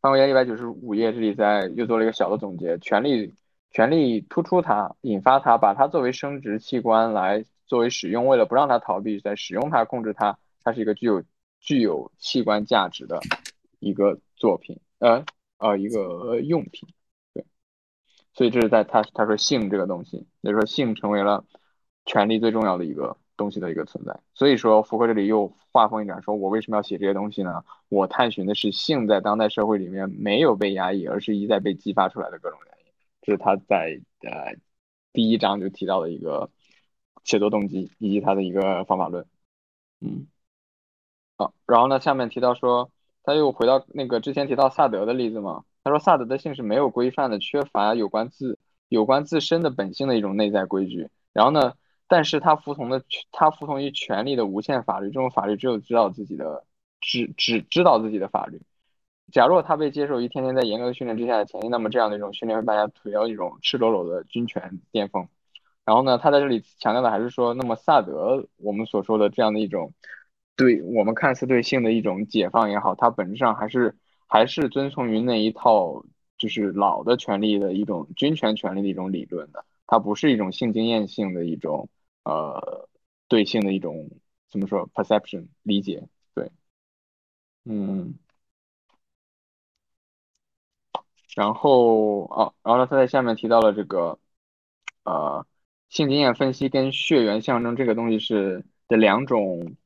翻过页一百九十五页，这里在又做了一个小的总结，权力权力突出它，引发它，把它作为生殖器官来作为使用，为了不让它逃避，在使用它控制它，它是一个具有具有器官价值的一个作品，呃呃一个用品，对，所以这是在他他说性这个东西，也就是说性成为了权力最重要的一个东西的一个存在。所以说福柯这里又画风一转，说我为什么要写这些东西呢？我探寻的是性在当代社会里面没有被压抑，而是一再被激发出来的各种原因。这是他在呃第一章就提到的一个写作动机以及他的一个方法论。嗯，好，然后呢，下面提到说，他又回到那个之前提到萨德的例子嘛，他说萨德的性是没有规范的，缺乏有关自有关自身的本性的一种内在规矩。然后呢，但是他服从的他服从于权力的无限法律，这种法律只有知道自己的只只知道自己的法律。假若他被接受于天天在严格的训练之下的前提，那么这样的一种训练会把他推到一种赤裸裸的军权巅峰。然后呢，他在这里强调的还是说，那么萨德我们所说的这样的一种对我们看似对性的一种解放也好，它本质上还是还是遵从于那一套就是老的权利的一种军权权利的一种理论的，它不是一种性经验性的一种呃对性的一种怎么说 perception 理解，对，嗯。然后啊，然后呢，他在下面提到了这个，呃，性经验分析跟血缘象征这个东西是的两种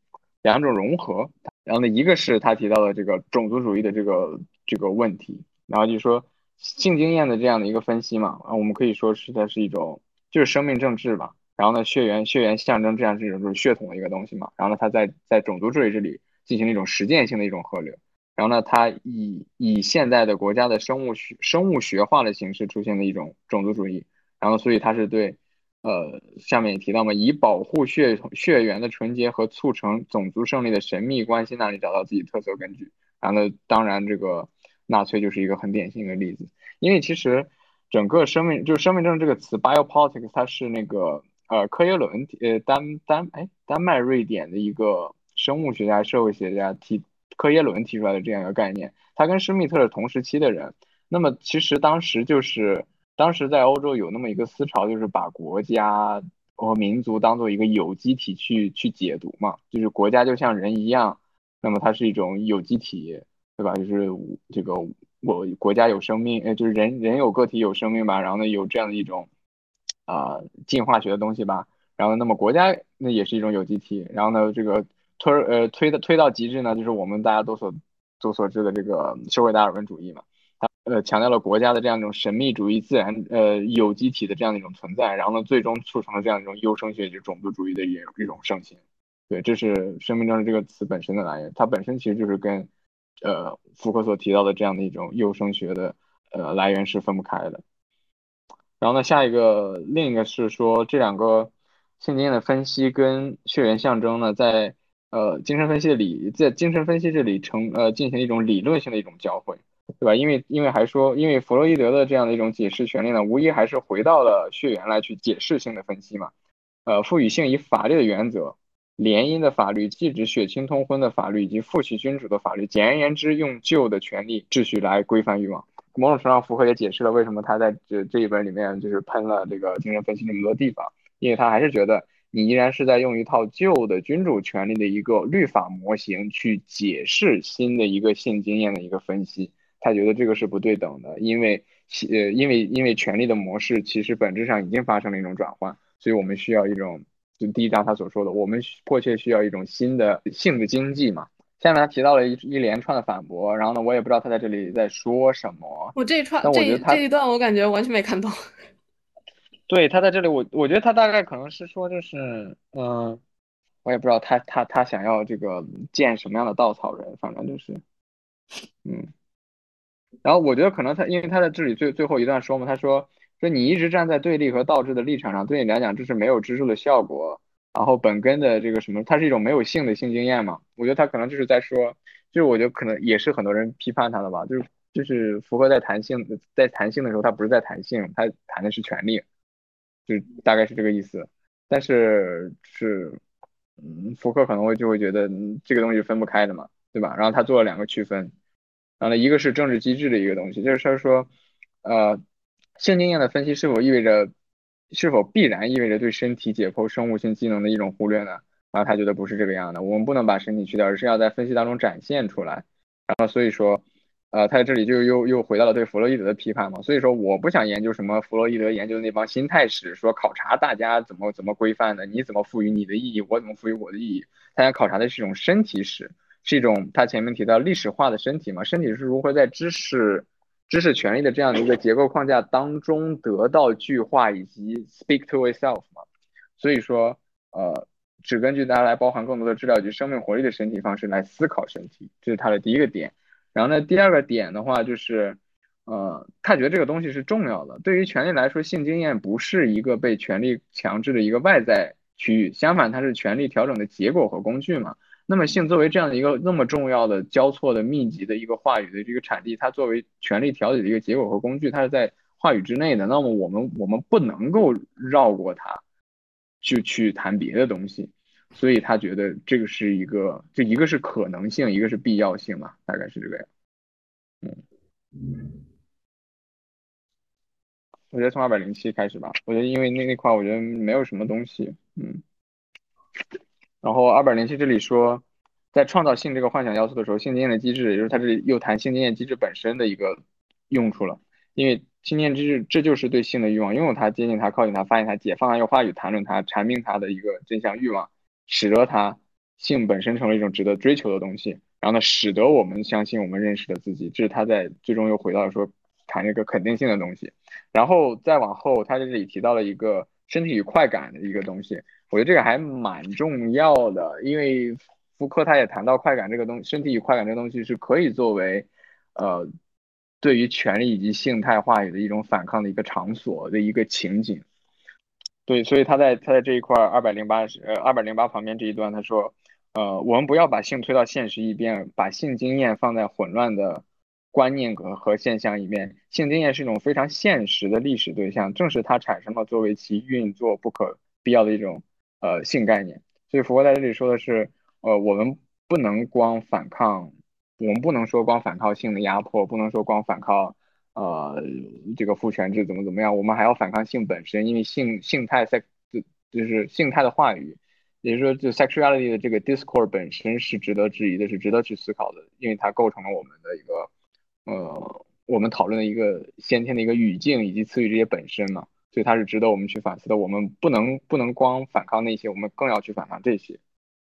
两种融合。然后呢，一个是他提到的这个种族主义的这个这个问题，然后就说性经验的这样的一个分析嘛，啊，我们可以说是它是一种就是生命政治吧。然后呢，血缘血缘象征这样是一种就是血统的一个东西嘛。然后呢，他在在种族主义这里进行了一种实践性的一种河流。然后呢，它以以现代的国家的生物学生物学化的形式出现的一种种族主义，然后所以它是对，呃，下面也提到嘛，以保护血血缘的纯洁和促成种族胜利的神秘关系那里找到自己特色根据。然后呢，当然这个纳粹就是一个很典型的例子，因为其实整个生命就是生命证这个词 biopolitics，它是那个呃科耶伦呃丹丹哎丹麦瑞典的一个生物学家社会学家提。科耶伦提出来的这样一个概念，他跟施密特是同时期的人。那么其实当时就是当时在欧洲有那么一个思潮，就是把国家和民族当做一个有机体去去解读嘛，就是国家就像人一样，那么它是一种有机体，对吧？就是这个我国家有生命，呃，就是人人有个体有生命吧，然后呢有这样的一种啊、进化学的东西吧，然后那么国家那也是一种有机体，然后呢这个。推呃推的推到极致呢，就是我们大家都所都所知的这个社会达尔文主义嘛。呃强调了国家的这样一种神秘主义、自然呃有机体的这样的一种存在，然后呢，最终促成了这样一种优生学，就是种族主义的一一种盛行。对，这是生命政治这个词本身的来源，它本身其实就是跟呃福柯所提到的这样的一种优生学的呃来源是分不开的。然后呢，下一个另一个是说这两个性经验的分析跟血缘象征呢，在呃精神分析的理在精神分析这里成呃进行一种理论性的一种交汇，对吧？因为因为还说，因为弗洛伊德的这样的一种解释权利呢，无疑还是回到了血缘来去解释性的分析嘛，呃，赋予性以法律的原则。联姻的法律，既指血亲通婚的法律以及父系君主的法律。简而言之，用旧的权利秩序来规范欲望。某种程度上，福柯也解释了为什么他在这这一本里面就是喷了这个精神分析那么多地方，因为他还是觉得你依然是在用一套旧的君主权利的一个律法模型去解释新的一个性经验的一个分析。他觉得这个是不对等的，因为呃，因为因为权力的模式其实本质上已经发生了一种转换，所以我们需要一种。就第一章他所说的，我们迫切需要一种新的性的经济嘛。下面他提到了一一连串的反驳，然后呢，我也不知道他在这里在说什么。我这一串，这这一段我感觉完全没看懂。对他在这里，我我觉得他大概可能是说，就是嗯，我也不知道他他他想要这个建什么样的稻草人，反正就是嗯。然后我觉得可能他因为他在这里最最后一段说嘛，他说。说你一直站在对立和倒置的立场上，对你来讲这是没有支柱的效果。然后本根的这个什么，它是一种没有性的性经验嘛？我觉得他可能就是在说，就是我觉得可能也是很多人批判他的吧。就是就是福柯在谈性，在谈性的时候，他不是在谈性，他谈的是权利，就大概是这个意思。但是是，嗯，福柯可能会就会觉得这个东西分不开的嘛，对吧？然后他做了两个区分，然后，一个是政治机制的一个东西，就是他说，呃。性经验的分析是否意味着，是否必然意味着对身体解剖生物性机能的一种忽略呢？然后他觉得不是这个样的，我们不能把身体去掉，而是要在分析当中展现出来。然后所以说，呃，他在这里就又又回到了对弗洛伊德的批判嘛。所以说，我不想研究什么弗洛伊德研究的那帮心态史，说考察大家怎么怎么规范的，你怎么赋予你的意义，我怎么赋予我的意义。他想考察的是一种身体史，是一种他前面提到历史化的身体嘛？身体是如何在知识。知识权利的这样的一个结构框架当中得到具化以及 speak to itself 嘛，所以说呃只根据大家来包含更多的资料及生命活力的身体方式来思考身体，这是他的第一个点。然后呢，第二个点的话就是呃他觉得这个东西是重要的，对于权利来说，性经验不是一个被权力强制的一个外在区域，相反它是权力调整的结果和工具嘛。那么性作为这样的一个那么重要的交错的密集的一个话语的这个产地，它作为权力调节的一个结果和工具，它是在话语之内的。那么我们我们不能够绕过它，就去谈别的东西。所以他觉得这个是一个，就一个是可能性，一个是必要性嘛，大概是这个样。嗯，我觉得从二百零七开始吧。我觉得因为那那块我觉得没有什么东西，嗯。然后二百零七这里说，在创造性这个幻想要素的时候，性经验的机制，也就是它这里又谈性经验机制本身的一个用处了。因为经验机制，这就是对性的欲望，拥有它、接近它、靠近它、发现它、解放它、用话语谈论它、阐明它的一个真相欲望，使得它性本身成了一种值得追求的东西。然后呢，使得我们相信我们认识的自己，这是他在最终又回到说谈一个肯定性的东西。然后再往后，他在这里提到了一个身体与快感的一个东西。我觉得这个还蛮重要的，因为福柯他也谈到快感这个东，身体与快感这个东西是可以作为，呃，对于权力以及性态话语的一种反抗的一个场所的一个情景。对，所以他在他在这一块二百零八是呃二百零八旁边这一段他说，呃，我们不要把性推到现实一边，把性经验放在混乱的观念和和现象一面。性经验是一种非常现实的历史对象，正是它产生了作为其运作不可必要的一种。呃，性概念，所以福柯在这里说的是，呃，我们不能光反抗，我们不能说光反抗性的压迫，不能说光反抗，呃，这个父权制怎么怎么样，我们还要反抗性本身，因为性性态在就就是性态的话语，也就是说，就 sexuality 的这个 discourse 本身是值得质疑的，是值得去思考的，因为它构成了我们的一个，呃，我们讨论的一个先天的一个语境以及词语这些本身嘛。所以它是值得我们去反思的。我们不能不能光反抗那些，我们更要去反抗这些。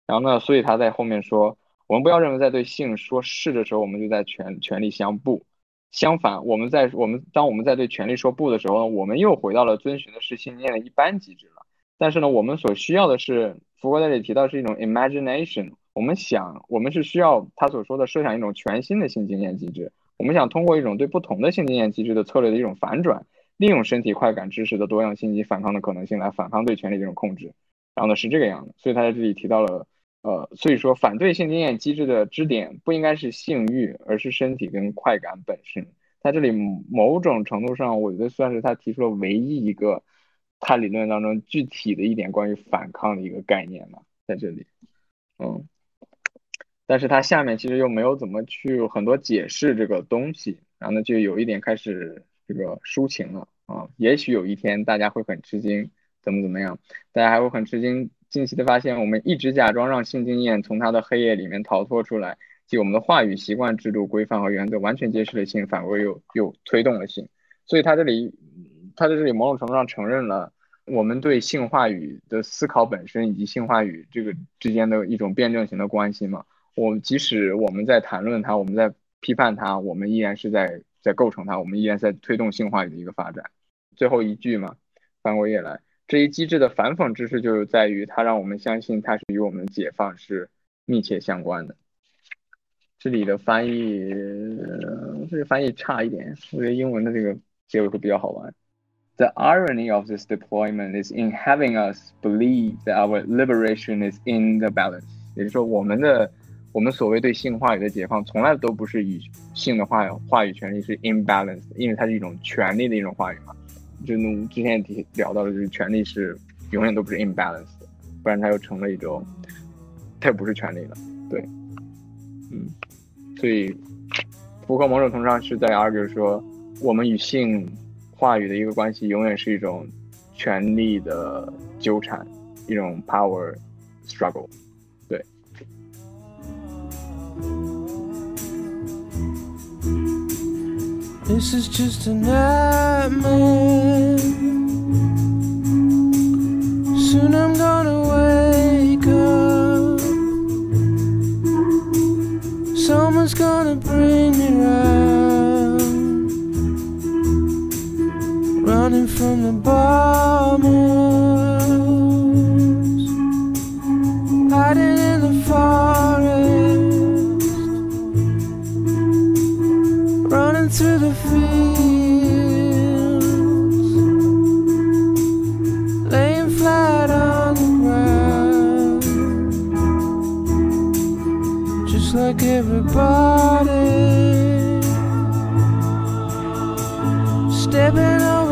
然后呢，所以他在后面说，我们不要认为在对性说是的时候，我们就在权权力相不。相反，我们在我们当我们在对权力说不的时候呢，我们又回到了遵循的是性经验的一般机制了。但是呢，我们所需要的是，福格在这里提到是一种 imagination，我们想，我们是需要他所说的设想一种全新的性经验机制。我们想通过一种对不同的性经验机制的策略的一种反转，利用身体快感知识的多样性及反抗的可能性来反抗对权力这种控制。然后呢，是这个样的。所以他在这里提到了，呃，所以说反对性经验机制的支点不应该是性欲，而是身体跟快感本身。在这里某种程度上，我觉得算是他提出了唯一一个他理论当中具体的一点关于反抗的一个概念嘛，在这里，嗯，但是他下面其实又没有怎么去很多解释这个东西，然后呢，就有一点开始这个抒情了啊，也许有一天大家会很吃惊，怎么怎么样，大家还会很吃惊，惊奇的发现我们一直假装让性经验从他的黑夜里面逃脱出来。即我们的话语习惯、制度、规范和原则完全揭示了性，反而又又推动了性。所以他这里，他在这里某种程度上承认了我们对性话语的思考本身以及性话语这个之间的一种辩证型的关系嘛。我即使我们在谈论它，我们在批判它，我们依然是在在构成它，我们依然在推动性话语的一个发展。最后一句嘛，翻过页来，这一机制的反讽之处就在于它让我们相信它是与我们解放是密切相关的。这里的翻译，这个翻译差一点，我觉得英文的这个结尾会比较好玩。The irony of this deployment is in having us believe that our liberation is in the balance。也就是说，我们的我们所谓对性话语的解放，从来都不是以性的话话语权利是 imbalance，因为它是一种权利的一种话语嘛。就之前提聊到的，就是权利是永远都不是 imbalance，的，不然它又成了一种，它又不是权利了。对，嗯。所以，福克某种程度上是在 argue 说，我们与性话语的一个关系，永远是一种权力的纠缠，一种 power struggle。对。This is just a nightmare. Soon I'm gonna wake up. Someone's gonna bring me round. Running from the bombers, just like everybody. Stepping over